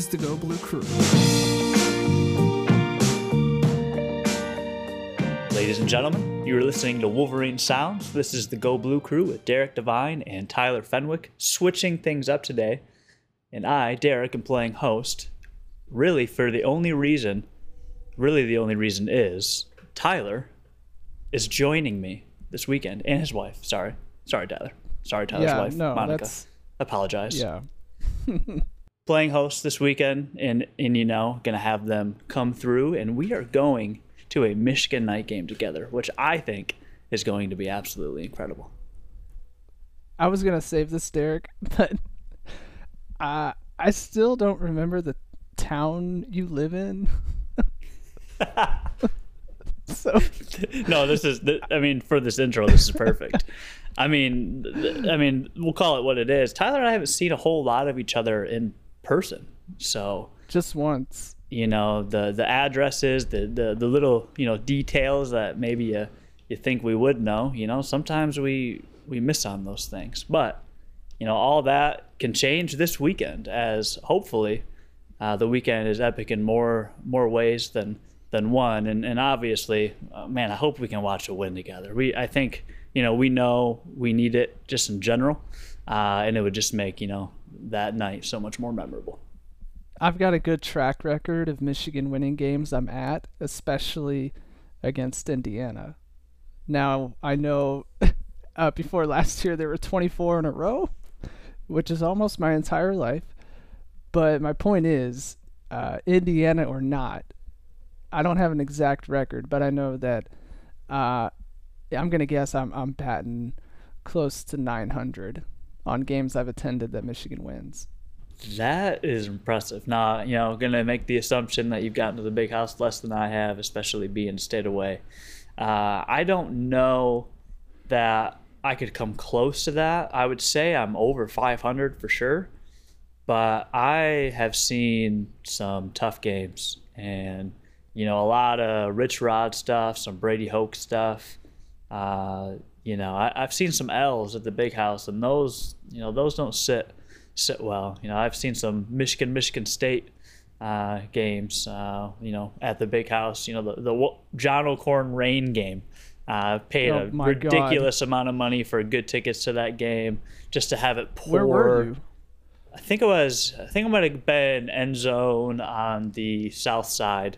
is the Go Blue Crew. Ladies and gentlemen, you are listening to Wolverine Sounds. This is the Go Blue Crew with Derek Devine and Tyler Fenwick, switching things up today. And I, Derek, am playing host. Really, for the only reason, really the only reason is Tyler is joining me this weekend and his wife. Sorry, sorry, Tyler. Sorry, Tyler's yeah, wife, no, Monica. that's Apologize. yeah. playing host this weekend and and you know gonna have them come through and we are going to a michigan night game together which i think is going to be absolutely incredible. I was gonna save this, Derek, but uh, I still don't remember the town you live in. so no this is i mean for this intro this is perfect. I mean i mean we'll call it what it is. Tyler and i haven't seen a whole lot of each other in person. So just once. you know the the addresses the the, the little you know details that maybe you you think we would know you know sometimes we we miss on those things. But you know all that can change this weekend as hopefully uh, the weekend is epic in more more ways than than one. And and obviously uh, man i hope we can watch a win together. We i think you know we know we need it just in general uh, and it would just make you know that night so much more memorable I've got a good track record of Michigan winning games I'm at, especially against Indiana. Now, I know uh, before last year there were 24 in a row, which is almost my entire life. But my point is, uh, Indiana or not, I don't have an exact record, but I know that uh, I'm going to guess I'm, I'm batting close to 900 on games I've attended that Michigan wins. That is impressive. Now, you know, gonna make the assumption that you've gotten to the big house less than I have, especially being stayed away. Uh, I don't know that I could come close to that. I would say I'm over 500 for sure, but I have seen some tough games and you know a lot of Rich Rod stuff, some Brady Hoke stuff. Uh, you know, I, I've seen some L's at the big house, and those you know those don't sit sit well. You know, I've seen some Michigan, Michigan State uh, games. Uh, you know, at the big house. You know, the the John O'Korn rain game. Uh, paid Oh a my God. ridiculous amount of money for good tickets to that game just to have it pour. Where were you? I think it was. I think it might have been end zone on the south side,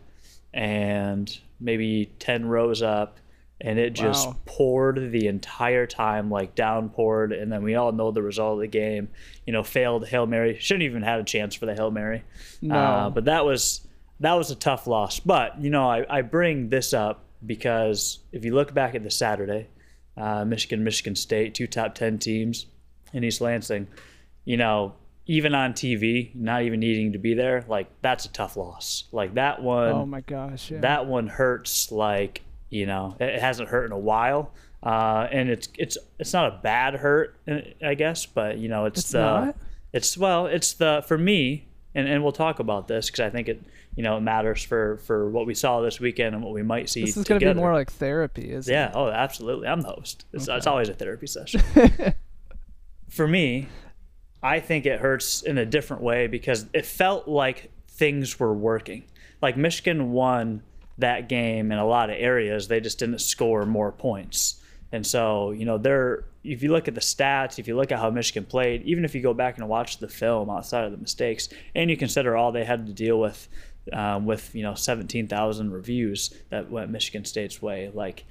and maybe ten rows up, and it just Wow. poured the entire time, like downpoured. And then we all know the result of the game. You know, failed hail mary. Shouldn't even had a chance for the hail mary. No. Uh, but that was that was a tough loss. But you know, I, I bring this up because if you look back at the Saturday, uh, Michigan, Michigan State, two top ten teams in East Lansing, you know, even on TV, not even needing to be there, like that's a tough loss. Like that one, Oh my gosh! Yeah. that one hurts. Like you know, it hasn't hurt in a while, uh, and it's it's it's not a bad hurt, uh, I guess, but you know, it's, It's the not? it's well, it's the for me, and and we'll talk about this because I think it you know it matters for for what we saw this weekend and what we might see. this is going to be more like therapy, isn't Yeah. it? Oh, absolutely. I'm the host. It's, it's always a therapy session. For me, I think it hurts in a different way because it felt like things were working. Like Michigan won that game in a lot of areas. They just didn't score more points. And so, you know, they're if you look at the stats, if you look at how Michigan played, even if you go back and watch the film outside of the mistakes, and you consider all they had to deal with um, with you know 17,000 reviews that went Michigan State's way, like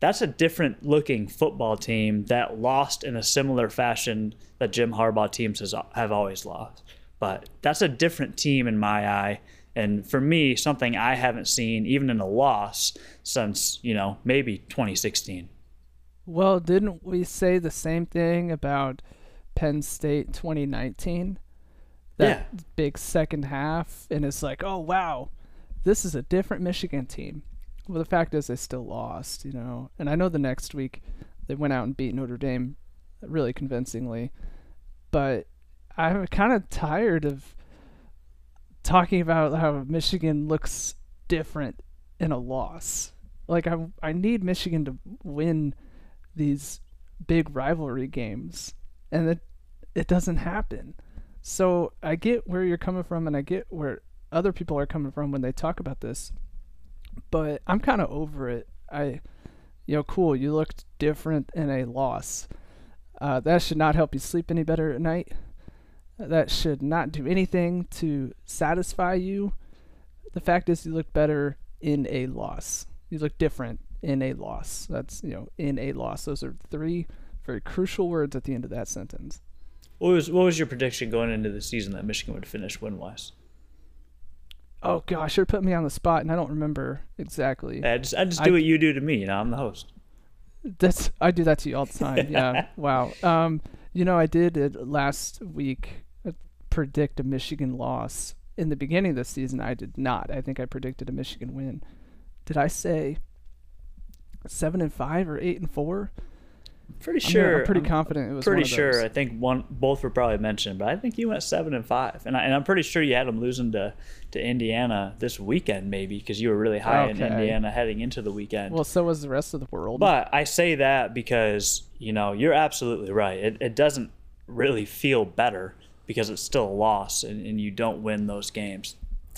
that's a different looking football team that lost in a similar fashion that Jim Harbaugh teams has, have always lost. But that's a different team in my eye. And for me, something I haven't seen even in a loss since, you know, maybe 2016. Well, didn't we say the same thing about Penn State 2019? That big second half, and it's like, oh wow, this is a different Michigan team. Well, the fact is, they still lost, you know. And I know the next week they went out and beat Notre Dame really convincingly, but I'm kind of tired of talking about how Michigan looks different in a loss. Like I, I need Michigan to win these big rivalry games, and it it doesn't happen. So I get where you're coming from, and I get where other people are coming from when they talk about this. But I'm kind of over it. I, you know, cool. You looked different in a loss. Uh, that should not help you sleep any better at night. That should not do anything to satisfy you. The fact is, you look better in a loss. You look different in a loss. That's, you know, in a loss. Those are three very crucial words at the end of that sentence. What was what was your prediction going into the season that Michigan would finish win wise? Oh gosh, you're putting me on the spot, and I don't remember exactly. I just I just do I, what you do to me. You know, I'm the host. That's I do that to you all the time. Yeah. wow. Um, you know, I did it last week. Predict a Michigan loss in the beginning of the season. I did not. I think I predicted a Michigan win. Did I say seven and five or eight and four? Pretty sure. I'm, I'm pretty I'm confident it was. Pretty sure. I think one, both were probably mentioned, but I think you went seven and five, and, I, and I'm pretty sure you had them losing to, to Indiana this weekend, maybe because you were really high okay. in Indiana heading into the weekend. Well, so was the rest of the world. But I say that because you know you're absolutely right. It, it doesn't really feel better because it's still a loss, and, and you don't win those games.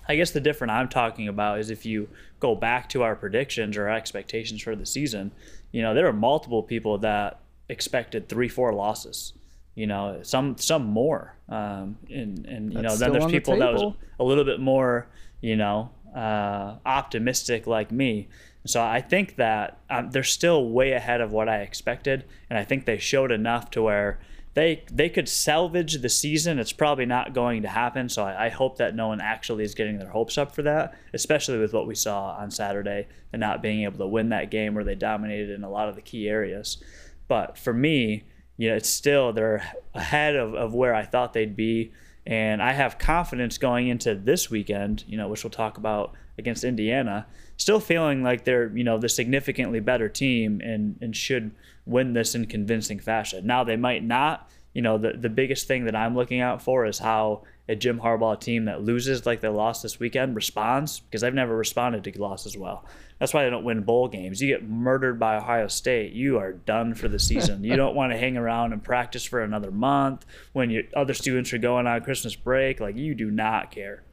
I guess the difference I'm talking about is if you go back to our predictions or expectations for the season, you know, there are multiple people that expected three, four losses. You know, some some more, um, and and you That's know, then there's people the that was a little bit more, you know, uh, optimistic like me. So I think that um, they're still way ahead of what I expected, and I think they showed enough to where they they could salvage the season. It's probably not going to happen. So I, I, hope that no one actually is getting their hopes up for that, especially with what we saw on Saturday and not being able to win that game where they dominated in a lot of the key areas. But for me, you know, it's still they're ahead of, of where I thought they'd be. And I have confidence going into this weekend, you know, which we'll talk about against Indiana, still feeling like they're, you know, the significantly better team and, and should win this in convincing fashion. Now they might not. You know, the the biggest thing that I'm looking out for is how a Jim Harbaugh team that loses like they lost this weekend responds because I've never responded to losses well. That's why they don't win bowl games. You get murdered by Ohio State, you are done for the season. you don't want to hang around and practice for another month when your other students are going on Christmas break. Like you do not care.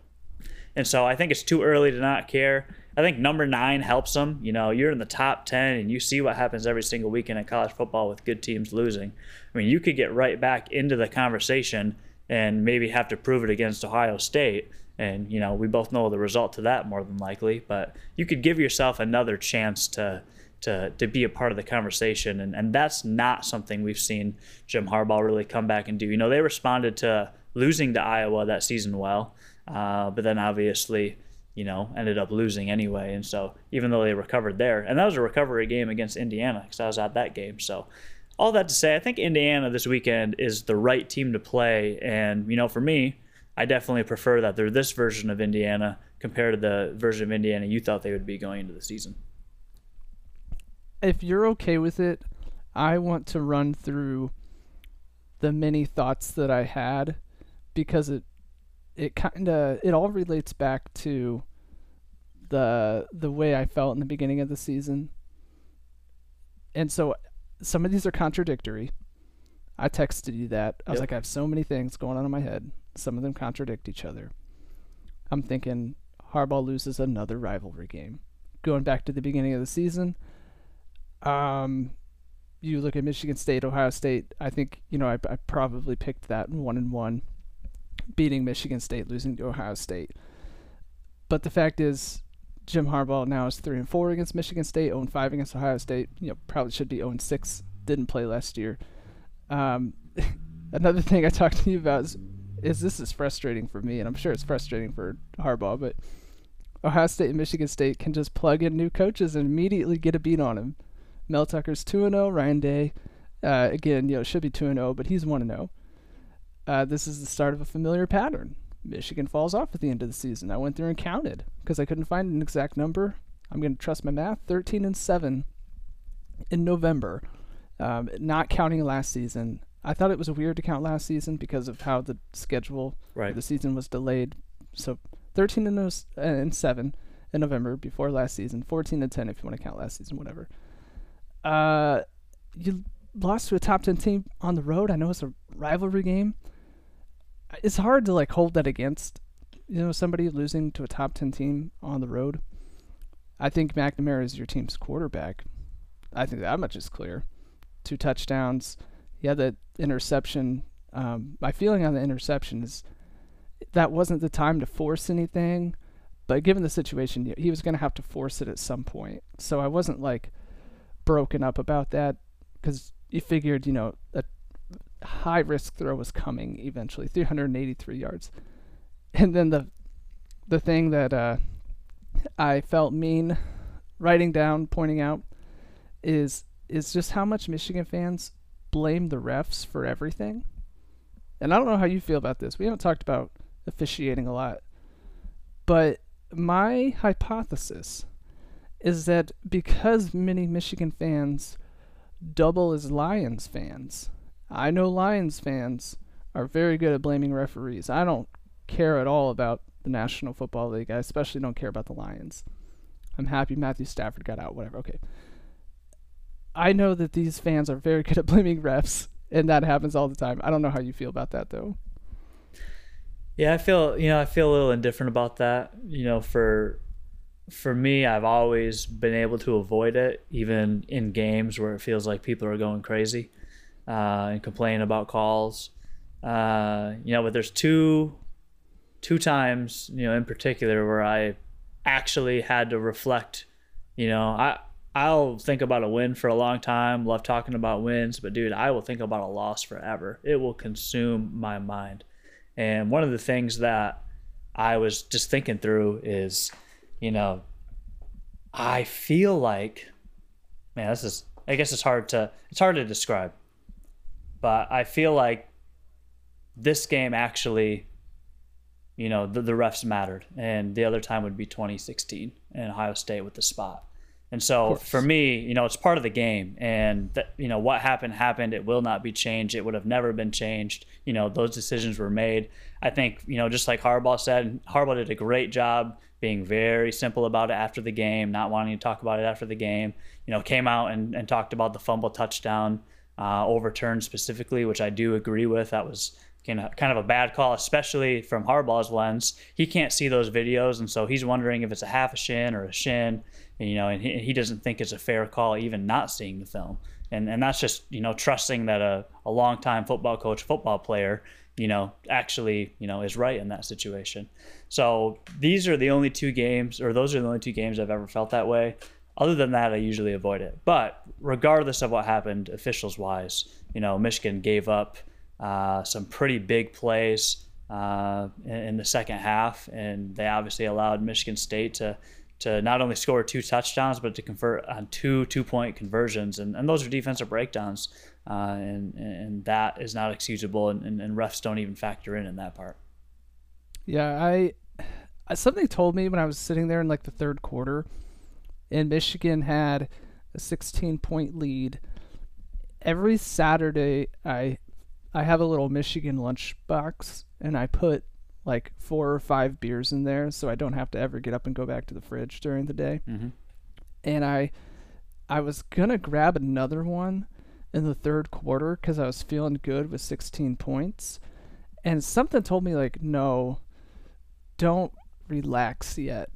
And so I think it's too early to not care. I think number nine helps them. You know, you're in the top 10 and you see what happens every single weekend in college football with good teams losing. I mean, you could get right back into the conversation and maybe have to prove it against Ohio State. And, you know, we both know the result to that more than likely, but you could give yourself another chance to. To, to be a part of the conversation. And, and that's not something we've seen Jim Harbaugh really come back and do. You know, they responded to losing to Iowa that season well, uh, but then obviously you know, ended up losing anyway. And so even though they recovered there, and that was a recovery game against Indiana because I was at that game. So all that to say, I think Indiana this weekend is the right team to play. And, you know, for me, I definitely prefer that they're this version of Indiana compared to the version of Indiana you thought they would be going into the season. If you're okay with it, I want to run through the many thoughts that I had because it it kind of it all relates back to the the way I felt in the beginning of the season. And so some of these are contradictory. I texted you that. I was like I have so many things going on in my head. Some of them contradict each other. I'm thinking Harbaugh loses another rivalry game. Going back to the beginning of the season, um you look at Michigan State, Ohio State, I think, you know, I, I probably picked that one and one beating Michigan State, losing to Ohio State. But the fact is, Jim Harbaugh now is three and four against Michigan State, 0 five against Ohio State. You know, probably should be 0 six. Didn't play last year. Um, another thing I talked to you about is, is this is frustrating for me, and I'm sure it's frustrating for Harbaugh, but Ohio State and Michigan State can just plug in new coaches and immediately get a beat on him. Mel Tucker's 2 and 0, Ryan Day, uh, again, you know, should be 2 and 0, but he's 1 and 0 uh, this is the start of a familiar pattern. Michigan falls off at the end of the season. I went through and counted because I couldn't find an exact number. I'm going to trust my math. 13 and 7 in November, um, not counting last season. I thought it was weird to count last season because of how the schedule right. the season was delayed. So 13 and, and 7 in November before last season. 14 and 10 if you want to count last season, whatever. Uh, you lost to a top 10 team on the road. I know it's a rivalry game. It's hard to like hold that against you know somebody losing to a top 10 team on the road. I think McNamara is your team's quarterback. I think that much is clear. Two touchdowns. Had the interception. Um, my feeling on the interception is that wasn't the time to force anything, but given the situation, he was going to have to force it at some point. So I wasn't like broken up about that because you figured, you know, a high risk throw was coming eventually, 383 yards. And then the the thing that uh, I felt mean writing down, pointing out, is is just how much Michigan fans blame the refs for everything. And I don't know how you feel about this. We haven't talked about officiating a lot. But my hypothesis is that because many Michigan fans double as Lions fans, I know Lions fans are very good at blaming referees. I don't care at all about the National Football League. I especially don't care about the Lions. I'm happy Matthew Stafford got out, whatever. Okay. I know that these fans are very good at blaming refs, and that happens all the time. I don't know how you feel about that, though. Yeah, I feel you know I feel a little indifferent about that. You know, for for me, I've always been able to avoid it, even in games where it feels like people are going crazy uh, and complain about calls. Uh, you know, but there's two two times, you know, in particular where I actually had to reflect. You know, I I'll think about a win for a long time. Love talking about wins, but dude, I will think about a loss forever. It will consume my mind. And one of the things that I was just thinking through is, you know, I feel like, man, this is, I guess it's hard to, it's hard to describe, but I feel like this game actually, you know, the, the refs mattered. And the other time would be 2016 in Ohio State with the spot. And so for me, you know, it's part of the game, and that, you know what happened happened. It will not be changed. It would have never been changed. You know, those decisions were made. I think you know, just like Harbaugh said, Harbaugh did a great job being very simple about it after the game, not wanting to talk about it after the game. You know, came out and, and talked about the fumble touchdown uh, overturned specifically, which I do agree with. That was kind of kind of a bad call, especially from Harbaugh's lens. He can't see those videos, and so he's wondering if it's a half a shin or a shin you know, and he, he doesn't think it's a fair call even not seeing the film. And, and that's just, you know, trusting that a, a long-time football coach, football player, you know, actually, you know, is right in that situation. So these are the only two games, or those are the only two games I've ever felt that way. Other than that, I usually avoid it. But regardless of what happened, officials wise, you know, Michigan gave up uh, some pretty big plays uh, in, in the second half, and they obviously allowed Michigan State to to not only score two touchdowns, but to convert on two two point conversions. And, and those are defensive breakdowns. Uh, and, and that is not excusable. And, and, and, refs don't even factor in in that part. Yeah, I something told me when I was sitting there in like the third quarter, and Michigan had a 16 point lead. Every Saturday, I I have a little Michigan lunch box, and I put like four or five beers in there so I don't have to ever get up and go back to the fridge during the day. Mm-hmm. And I I was going to grab another one in the third quarter cuz I was feeling good with 16 points. And something told me like no don't relax yet.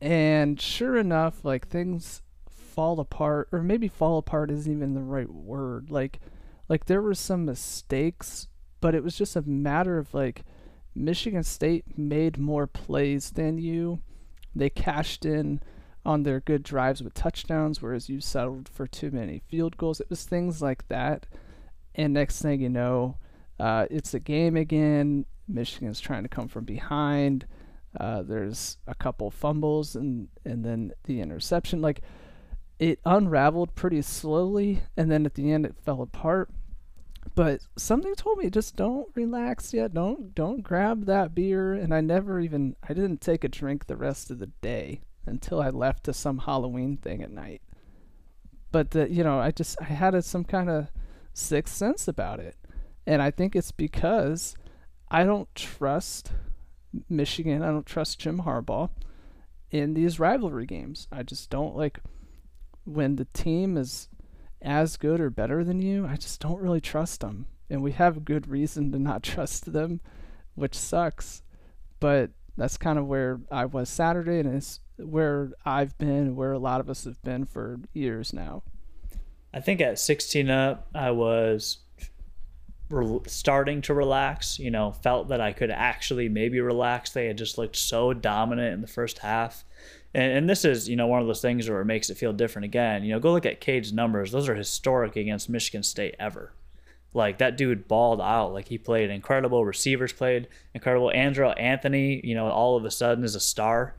And sure enough, like things fall apart or maybe fall apart isn't even the right word. Like like there were some mistakes, but it was just a matter of like Michigan State made more plays than you. They cashed in on their good drives with touchdowns, whereas you settled for too many field goals. It was things like that. And next thing you know, uh, it's a game again. Michigan's trying to come from behind. Uh, there's a couple fumbles and and then the interception. Like it unraveled pretty slowly, and then at the end it fell apart but something told me just don't relax yet. Don't don't grab that beer. And I never even I didn't take a drink the rest of the day until I left to some Halloween thing at night. But the, you know, I just I had a, some kind of sixth sense about it, and I think it's because I don't trust Michigan. I don't trust Jim Harbaugh in these rivalry games. I just don't like when the team is as good or better than you, I just don't really trust them. and we have good reason to not trust them, which sucks. But that's kind of where I was Saturday, and it's where I've been, where a lot of us have been for years now. I think at 16 up, I was re- starting to relax. You know, felt that I could actually maybe relax. They had just looked so dominant in the first half. And, and this is, you know, one of those things where it makes it feel different again. You know, go look at Cade's numbers. Those are historic against Michigan State ever. Like that dude balled out. Like he played incredible. Receivers played incredible. Andrel Anthony, you know, all of a sudden is a star.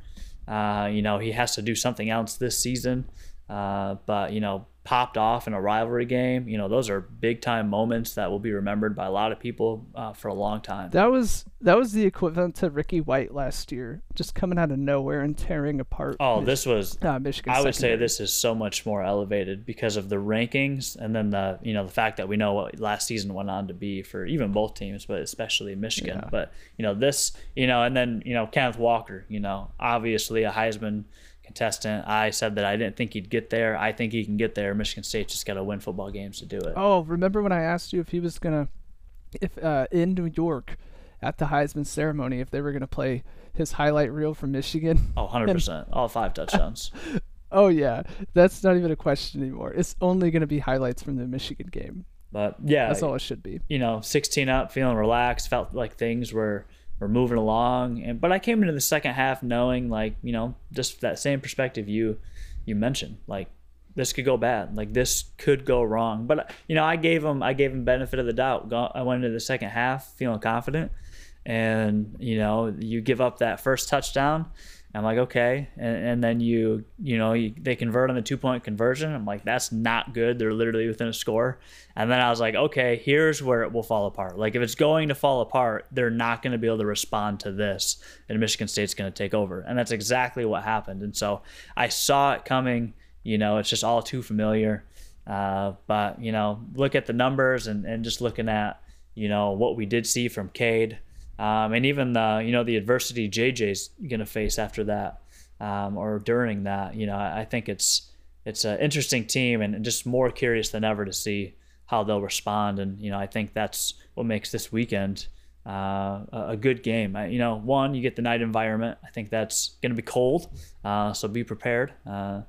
Uh, you know, he has to do something else this season. Uh, but you know, popped off in a rivalry game. You know, those are big time moments that will be remembered by a lot of people uh, for a long time. That was that was the equivalent to Ricky White last year, just coming out of nowhere and tearing apart. Oh, Mich- this was uh, Michigan. I would say this is so much more elevated because of the rankings, and then the you know the fact that we know what last season went on to be for even both teams, but especially Michigan. Yeah. But you know this, you know, and then you know Kenneth Walker, you know, obviously a Heisman contestant. I said that I didn't think he'd get there. I think he can get there. Michigan State just got to win football games to do it. Oh, remember when I asked you if he was gonna, if uh, in New York, at the Heisman ceremony, if they were gonna play his highlight reel from Michigan? Oh, 100 percent, all five touchdowns. oh yeah, that's not even a question anymore. It's only gonna be highlights from the Michigan game. But yeah, that's all it should be. You know, 16 up, feeling relaxed, felt like things were we're moving along. And but I came into the second half knowing like you know just that same perspective you you mentioned like this could go bad like this could go wrong. But you know i gave him i gave him benefit of the doubt. I went into the second half feeling confident. And you know you give up that first touchdown I'm like, okay, and, and then you, you know, you, they convert on the two point conversion. I'm like, that's not good. They're literally within a score. And then I was like, okay, here's where it will fall apart. Like if it's going to fall apart, they're not going to be able to respond to this, and Michigan State's going to take over. And that's exactly what happened. And so I saw it coming. You know, it's just all too familiar. Uh, but you know, look at the numbers and and just looking at you know what we did see from Cade um, and even the you know the adversity JJ's gonna face after that um, or during that. You know, I, think it's it's an interesting team and just more curious than ever to see how they'll respond. And you know, I think that's what makes this weekend uh, a good game. I, you know, one, you get the night environment. I think that's to be cold, uh, so be prepared. Uh,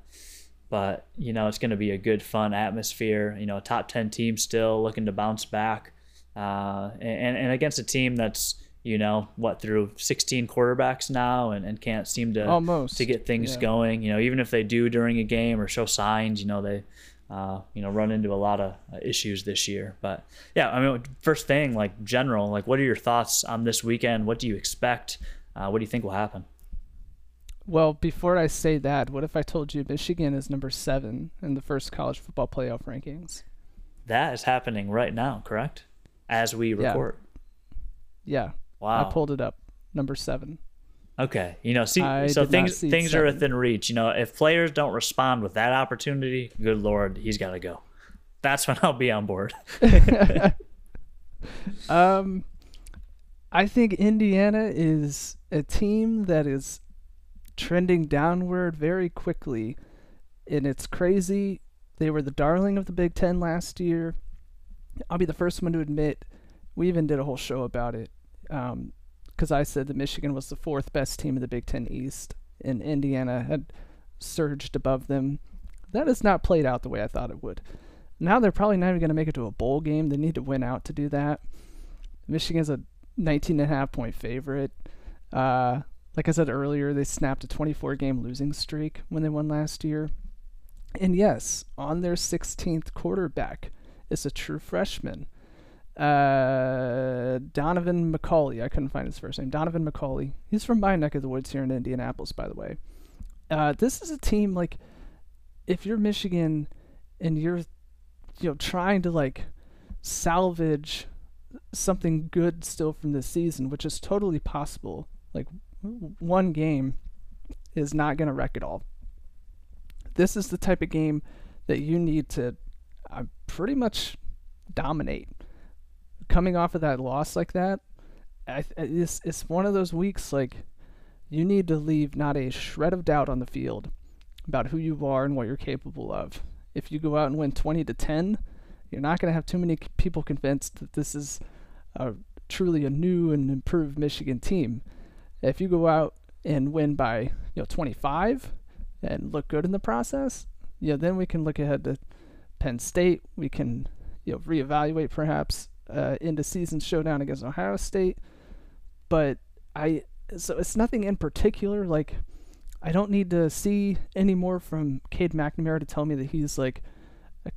but you know, it's going to be a good, fun atmosphere. You know, a top ten team still looking to bounce back, uh, and and against a team that's you know what through 16 quarterbacks now and, and can't seem to almost to get things yeah. going you know even if they do during a game or show signs you know they uh, you know run into a lot of uh, issues this year. But yeah i mean first thing like general like what are your thoughts on this weekend? What do you expect? Uh, what do you think will happen? Well before i say that what if i told you michigan is number seven in the first college football playoff rankings? That is happening right now correct? As we record. Yeah, yeah. Wow. I pulled it up. Number seven. Okay. You know, see, I so things things seven. are within reach. You know, if players don't respond with that opportunity, good lord, he's got to go. That's when I'll be on board. um, I think Indiana is a team that is trending downward very quickly, and it's crazy. They were the darling of the Big Ten last year. I'll be the first one to admit we even did a whole show about it. Um, because I said that Michigan was the fourth best team in the Big Ten East, and Indiana had surged above them. That has not played out the way I thought it would. Now they're probably not even going to make it to a bowl game. They need to win out to do that. Michigan's a 19 and a half point favorite. Uh, like I said earlier, they snapped a 24 game losing streak when they won last year. And yes, on their 16th quarterback is a true freshman uh, Donaven McCulley. I couldn't find his first name. Donaven McCulley. He's from my neck of the woods here in Indianapolis, by the way. Uh, this is a team like, if you're Michigan, and you're, you know, trying to like salvage something good still from this season, which is totally possible. Like one game is not going to wreck it all. This is the type of game that you need to uh, pretty much dominate coming off of that loss like that, I, uh, it's it's one of those weeks like you need to leave not a shred of doubt on the field about who you are and what you're capable of. If you go out and win 20 to 10, You're not going to have too many people convinced that this is a, truly a new and improved Michigan team. If you go out and win by you know 25 and look good in the process, you know, then we can look ahead to Penn State. We can you know reevaluate perhaps uh, into season showdown against Ohio State. But I so it's nothing in particular. Like I don't need to see any more from Cade McNamara to tell me that he's like a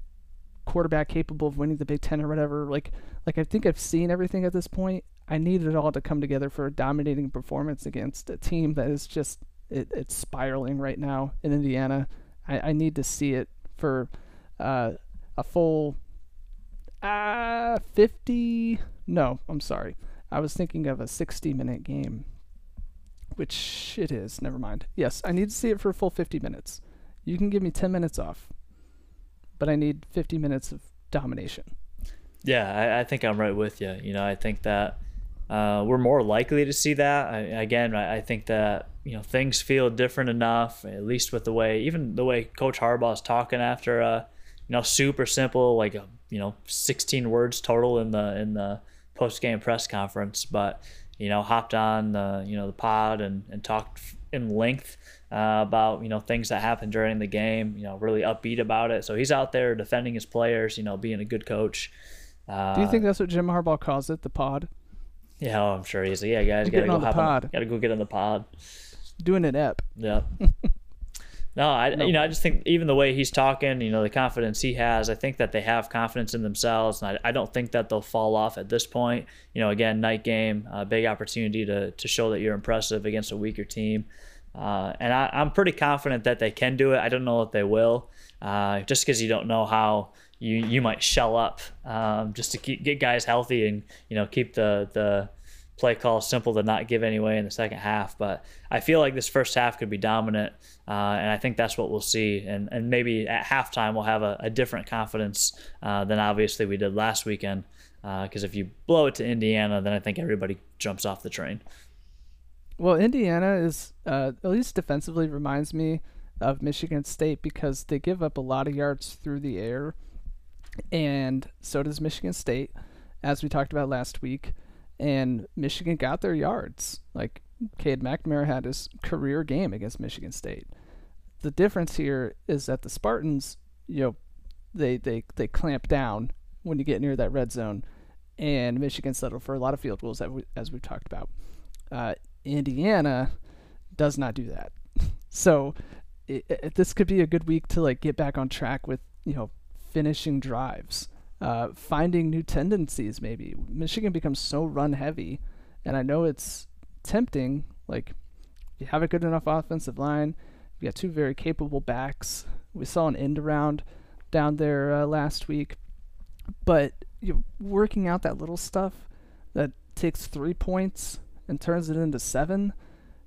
quarterback capable of winning the Big Ten or whatever. Like like I think I've seen everything at this point. I need it all to come together for a dominating performance against a team that is just it, it's spiraling right now in Indiana. I, I need to see it for uh, a full uh, 50. No, I'm sorry. I was thinking of a 60 minute game, which it is. Never mind. Yes, I need to see it for a full 50 minutes. You can give me 10 minutes off, but I need 50 minutes of domination. Yeah, I, I think I'm right with you. You know, I think that uh, we're more likely to see that. I, again, I, I, think that you know things feel different enough, at least with the way, even the way Coach Harbaugh is talking after, uh, you know, super simple, like a you know 16 words total in the in the post game press conference, but you know hopped on the you know the pod and and talked in length uh, about you know things that happened during the game. You know, really upbeat about it. So he's out there defending his players. You know, being a good coach. Uh, Do you think that's what Jim Harbaugh calls it, the pod? Yeah, oh, I'm sure he's like, yeah, guys, gotta go hop on, gotta go get on the pod. Doing an ep. Yeah. No, I no. you know I just think even the way he's talking, you know, the confidence he has, I think that they have confidence in themselves, and I, I don't think that they'll fall off at this point. You know, again, night game, uh, big opportunity to to show that you're impressive against a weaker team, uh, and I, am pretty confident that they can do it. I don't know if they will, uh, just because you don't know how you you might shell up um, just to keep get guys healthy and you know keep the the play call simple to not give anyway in the second half. But I feel like this first half could be dominant, uh, and I think that's what we'll see. And and maybe at halftime we'll have a, a different confidence uh, than obviously we did last weekend. Because uh, if you blow it to Indiana, then I think everybody jumps off the train. Well, Indiana is uh, at least defensively reminds me of Michigan State because they give up a lot of yards through the air, and so does Michigan State, as we talked about last week and Michigan got their yards. Like Cade McNamara had his career game against Michigan State. The difference here is that the Spartans, you know, they they they clamp down when you get near that red zone, and Michigan settled for a lot of field goals as, we, as we've talked about. Uh, Indiana does not do that. so it, it, this could be a good week to like get back on track with you know finishing drives uh, finding new tendencies. Maybe Michigan becomes so run heavy, and I know it's tempting. Like you have a good enough offensive line, you got two very capable backs. We saw an end around down there uh, last week, but you working out that little stuff that takes three points and turns it into seven.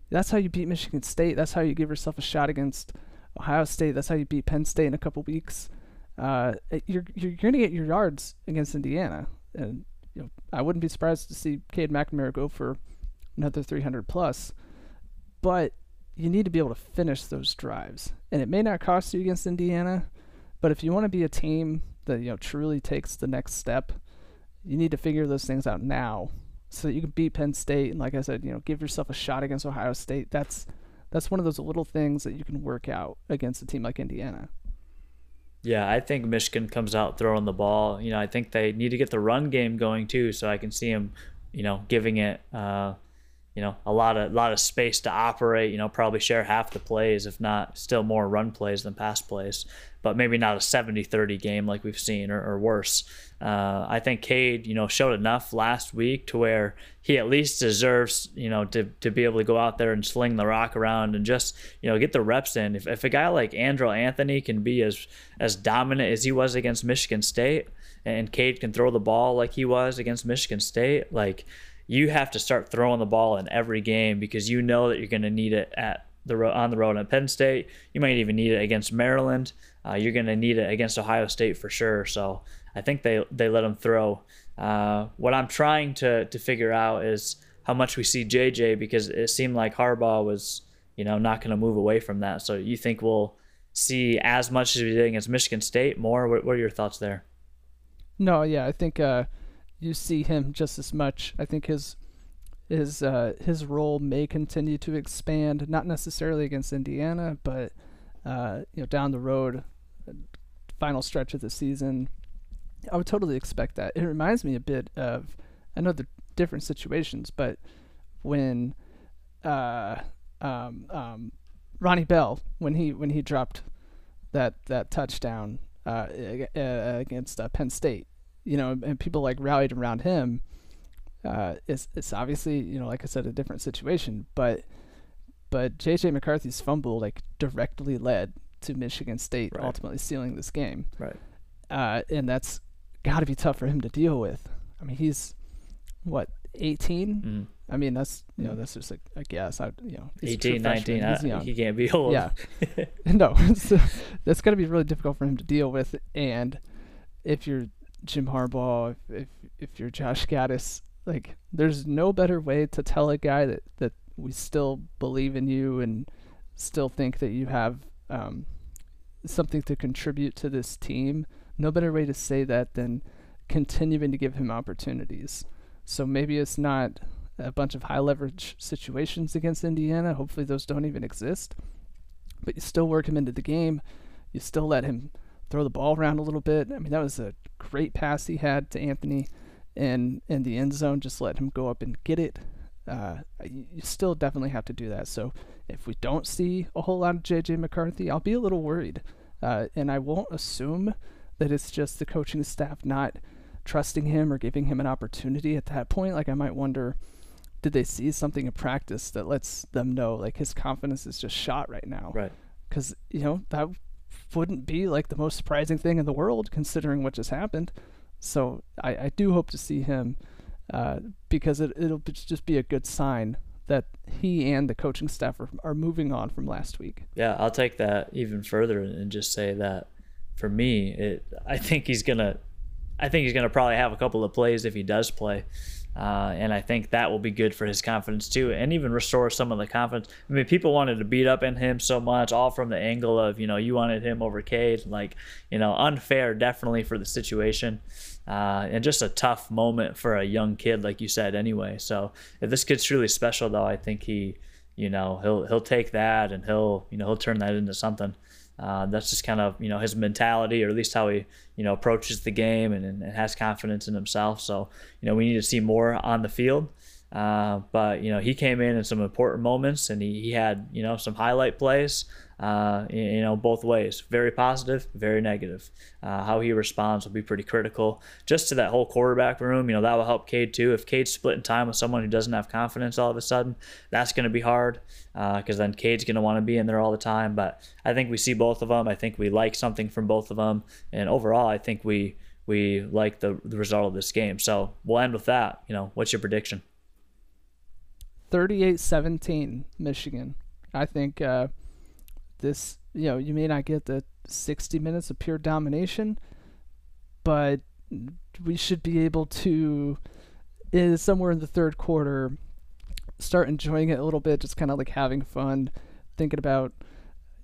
That's how you beat Michigan State. That's how you give yourself a shot against Ohio State. That's how you beat Penn State in a couple weeks uh, you're you're going to get your yards against Indiana, and you know I wouldn't be surprised to see Cade McNamara go for another 300 plus, but you need to be able to finish those drives, and it may not cost you against Indiana, but if you want to be a team that you know truly takes the next step, you need to figure those things out now so that you can beat Penn State and like I said, you know, give yourself a shot against Ohio State. That's that's one of those little things that you can work out against a team like Indiana. Yeah, I think Michigan comes out throwing the ball. You know, I think they need to get the run game going too, so I can see them, you know, giving it, uh, you know, a lot of lot of space to operate. You know, probably share half the plays, if not still more run plays than pass plays but maybe not a 70-30 game like we've seen or, or worse. Uh, I think Cade, you know, showed enough last week to where he at least deserves, you know, to, to be able to go out there and sling the rock around and just, you know, get the reps in. If, if a guy like Andrel Anthony can be as as dominant as he was against Michigan State, and Cade can throw the ball like he was against Michigan State, like you have to start throwing the ball in every game because you know that you're going to need it at the road on the road at Penn State. You might even need it against Maryland. Uh, you're going to need it against Ohio State for sure. So I think they they let them throw. Uh, what I'm trying to to figure out is how much we see JJ because it seemed like Harbaugh was you know not going to move away from that. So you think we'll see as much as we did against Michigan State more? What, what are your thoughts there? No, yeah, I think uh, you see him just as much. I think his his uh, his role may continue to expand, not necessarily against Indiana, but uh, you know down the road, final stretch of the season, I would totally expect that. It reminds me a bit of I know the different situations, but when uh, um, um, Ronnie Bell when he when he dropped that that touchdown uh, against uh, Penn State, you know, and people like rallied around him. Uh, it's it's obviously you know like I said a different situation, but but JJ McCarthy's fumble like directly led to Michigan State right. ultimately sealing this game. Right. Uh, and that's got to be tough for him to deal with. I mean, he's what 18. Mm. I mean, that's you know that's just a, a guess. I you know 18, 19. Uh, he can't be old. Yeah. no, that's got to be really difficult for him to deal with. And if you're Jim Harbaugh, if if, if you're Josh Gattis, like there's no better way to tell a guy that that we still believe in you and still think that you have um, something to contribute to this team. No better way to say that than continuing to give him opportunities. So maybe it's not a bunch of high leverage situations against Indiana. Hopefully, those don't even exist. But you still work him into the game. You still let him throw the ball around a little bit. I mean, that was a great pass he had to Anthony in in the end zone. Just let him go up and get it. Uh, you still definitely have to do that. So if we don't see a whole lot of JJ McCarthy, I'll be a little worried. Uh, and I won't assume that it's just the coaching staff not trusting him or giving him an opportunity at that point. Like I might wonder did they see something in practice that lets them know like his confidence is just shot right now? Right. Because you know that wouldn't be like the most surprising thing in the world considering what just happened. So I, I do hope to see him uh, because it, it'll just be a good sign that he and the coaching staff are, are moving on from last week. Yeah, I'll take that even further and just say that for me, it I think he's gonna I think he's gonna probably have a couple of plays if he does play uh, and I think that will be good for his confidence too, and even restore some of the confidence. I mean, people wanted to beat up in him so much, all from the angle of you know you wanted him over Cade, like you know unfair definitely for the situation, uh, and just a tough moment for a young kid like you said anyway. So if this kid's truly special though, I think he, you know, he'll he'll take that and he'll you know he'll turn that into something. Uh, that's just kind of you know his mentality, or at least how he you know approaches the game and, and has confidence in himself. So you know we need to see more on the field. Uh, but you know he came in in some important moments, and he, he had you know some highlight plays uh, you know, both ways. Very positive, very negative. Uh, how he responds will be pretty critical. Just to that whole quarterback room, you know, that will help Cade too. If Cade's splitting time with someone who doesn't have confidence all of a sudden, that's going to be hard because uh, then Cade's going to want to be in there all the time. But I think we see both of them. I think we like something from both of them. And overall, I think we we like the, the result of this game. So we'll end with that. You know, what's your prediction? 38 17, Michigan. I think. Uh, this you know you may not get the 60 minutes of pure domination but we should be able to is somewhere in the third quarter start enjoying it a little bit just kind of like having fun thinking about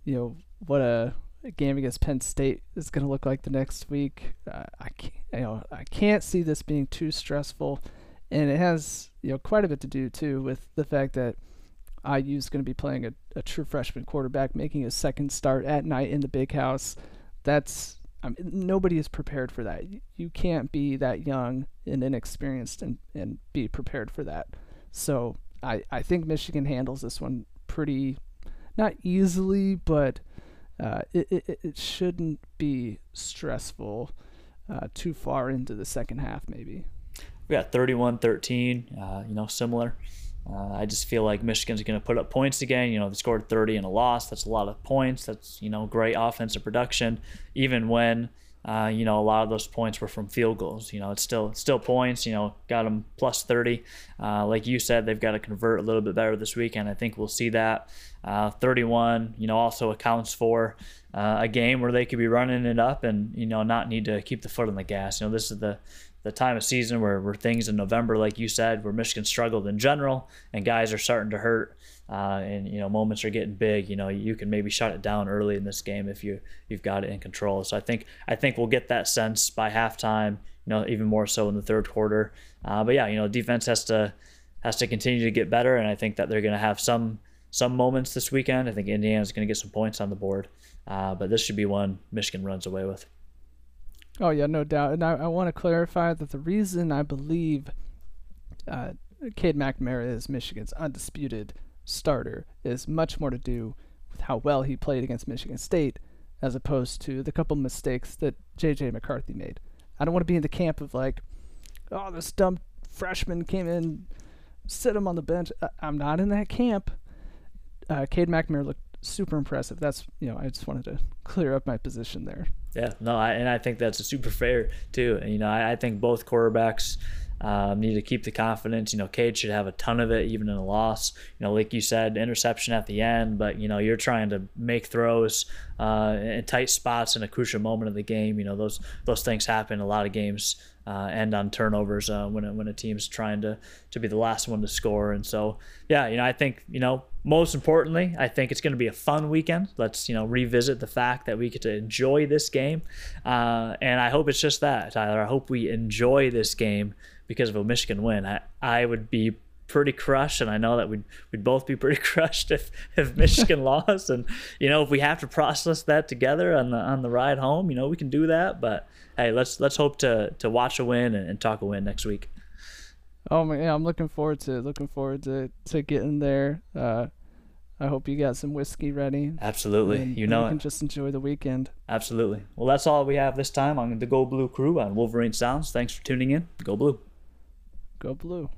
you know what a, a game against Penn State is going to look like the next week uh, I can't, you know I can't see this being too stressful and it has you know quite a bit to do too with the fact that IU is going to be playing a, a true freshman quarterback, making his second start at night in the big house. That's I mean, nobody is prepared for that. You can't be that young and inexperienced and, and be prepared for that. So I, I think Michigan handles this one pretty, not easily, but uh, it, it, it shouldn't be stressful uh, too far into the second half, maybe. We got 31 13, uh, you know, similar. Uh, I just feel like Michigan's going to put up points again. You know, they scored 30 in a loss. That's a lot of points. That's, you know, great offensive production. Even when, uh, you know, a lot of those points were from field goals. You know, it's still it's still points. You know, got them plus 30. Uh, like you said, they've got to convert a little bit better this weekend. I think we'll see that. Uh, 31, you know, also accounts for uh, a game where they could be running it up and you know not need to keep the foot on the gas. You know, this is the the time of season where, where things in November, like you said, where Michigan struggled in general and guys are starting to hurt. Uh, and you know moments are getting big. You know you can maybe shut it down early in this game if you you've got it in control. So I think I think we'll get that sense by halftime. You know even more so in the third quarter. Uh, but yeah, you know defense has to has to continue to get better, and I think that they're going to have some some moments this weekend. I think Indiana's going to get some points on the board, uh, but this should be one Michigan runs away with. Oh yeah, no doubt. And I, I want to clarify that the reason I believe uh, Cade McNamara is Michigan's undisputed starter is much more to do with how well he played against Michigan State as opposed to the couple mistakes that J.J. McCarthy made. I don't want to be in the camp of like, oh, this dumb freshman came in, sit him on the bench. I'm not in that camp. Uh, Cade McNamara looked super impressive. That's you know I just wanted to clear up my position there. Yeah, no, I, and I think that's super fair too. And, you know, I, I think both quarterbacks um, need to keep the confidence. You know, Cade should have a ton of it, even in a loss. You know, like you said, interception at the end, but you know, you're trying to make throws uh, in tight spots in a crucial moment of the game. You know, those those things happen. A lot of games uh, end on turnovers uh, when a, when a team's trying to to be the last one to score. And so, yeah, you know, I think you know most importantly, I think it's going to be a fun weekend. Let's you know revisit the fact that we get to enjoy this game, uh, and I hope it's just that, Tyler. I hope we enjoy this game because of a Michigan win. I I would be pretty crushed, and I know that we'd we'd both be pretty crushed if if Michigan lost. And you know, if we have to process that together on the on the ride home, you know, we can do that. But hey, let's let's hope to to watch a win and, and talk a win next week. Oh my, yeah, I'm looking forward to looking forward to to getting there. Uh, I hope you got some whiskey ready. Absolutely, you know, you can just enjoy the weekend. Absolutely. Well, that's all we have this time on the Go Blue Crew on Wolverine Sounds. Thanks for tuning in. Go Blue. Go Blue.